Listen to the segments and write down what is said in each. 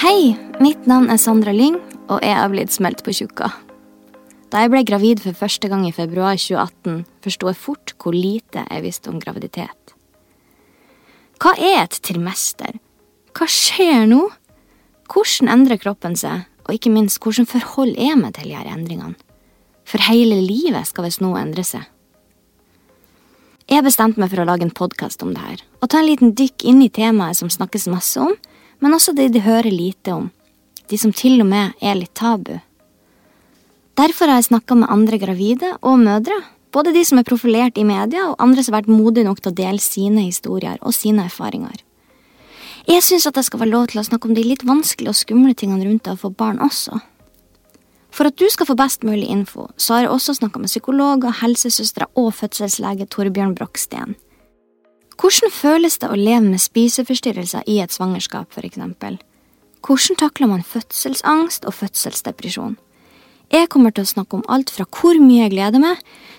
Hei, mitt navn er Sandra Lyng, og jeg er blitt smelt på tjukka. Da jeg ble gravid for første gang i februar 2018, forsto jeg fort hvor lite jeg visste om graviditet. Hva er et trimester? Hva skjer nå? Hvordan endrer kroppen seg, og ikke minst hvordan forhold er med til disse endringene? For hele livet skal visst nå endre seg. Jeg bestemte meg for å lage en podkast om det her, og ta en liten dykk inn i temaet som snakkes masse om, men også de de hører lite om, de som til og med er litt tabu. Derfor har jeg snakka med andre gravide og mødre, både de som er profilert i media, og andre som har vært modige nok til å dele sine historier og sine erfaringer. Jeg syns at det skal være lov til å snakke om de litt vanskelige og skumle tingene rundt det å få barn også. For at du skal få best mulig info, så har jeg også snakka med psykologer, helsesøstre og fødselslege Torbjørn Broksten. Hvordan føles det å leve med spiseforstyrrelser i et svangerskap, eksempel? Hvordan takler man fødselsangst og fødselsdepresjon? Jeg kommer til å snakke om alt fra hvor mye jeg gleder meg,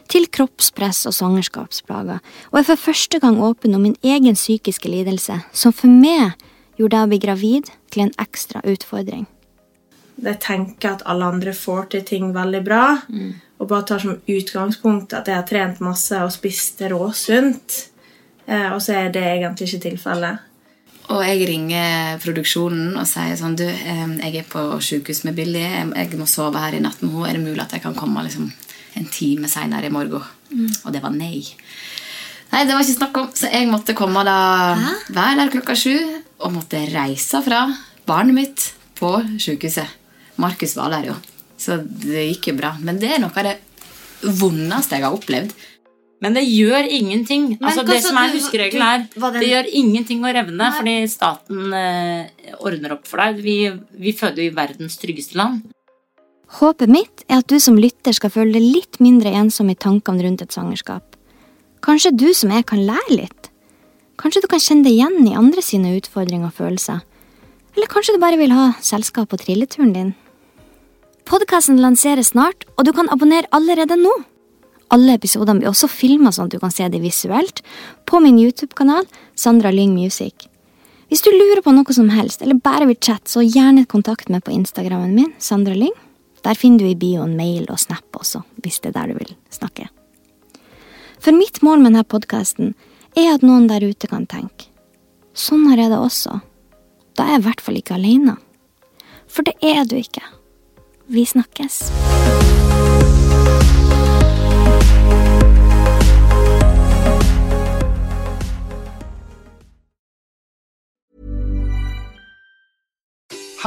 til kroppspress og svangerskapsplager, og er for første gang åpen om min egen psykiske lidelse, som for meg gjorde det å bli gravid til en ekstra utfordring. Jeg tenker at alle andre får til ting veldig bra, og bare tar som utgangspunkt at jeg har trent masse og spist råsunt, og så er det egentlig ikke tilfellet. Og jeg ringer produksjonen og sier sånn Du, eh, jeg er på sykehus med Billy. Jeg, må sove her i natt med henne. Er det mulig at jeg kan komme liksom, en time seinere i morgen? Og det var nei. Nei, det var ikke snakk om. Så jeg måtte komme da hver der klokka sju og måtte reise fra barnet mitt på sykehuset. Markus var der jo, så det gikk jo bra. Men det er noe av det vondeste jeg har opplevd. Men det gjør ingenting. altså, det som er huskeregelen her, du- det- gjør ingenting å revne fordi staten eh, ordner opp for deg. Vi, vi føder jo i verdens tryggeste land. Håpet mitt er at du som lytter skal føle deg litt mindre ensom i tankene rundt et svangerskap. Kanskje du som er kan lære litt? Kanskje du kan kjenne deg igjen i andre sine utfordringer og følelser? Eller kanskje du bare vil ha selskap på trilleturen din? Podkasten lanseres snart, og du kan abonnere allerede nå. Alle episodene blir også filma sånn at du kan se det visuelt, på min YouTube-kanal Sandra Lyng Music. Hvis du lurer på noe som helst, eller bare vil chatte, så gjerne kontakt meg på Instagrammen min, Sandra Lyng. Der finner du i bioen mail og snap også, hvis det er der du vil snakke. For mitt mål med denne podkasten er at noen der ute kan tenke. Sånn har jeg det også. Da er jeg i hvert fall ikke alene. For det er du ikke. Vi snakkes.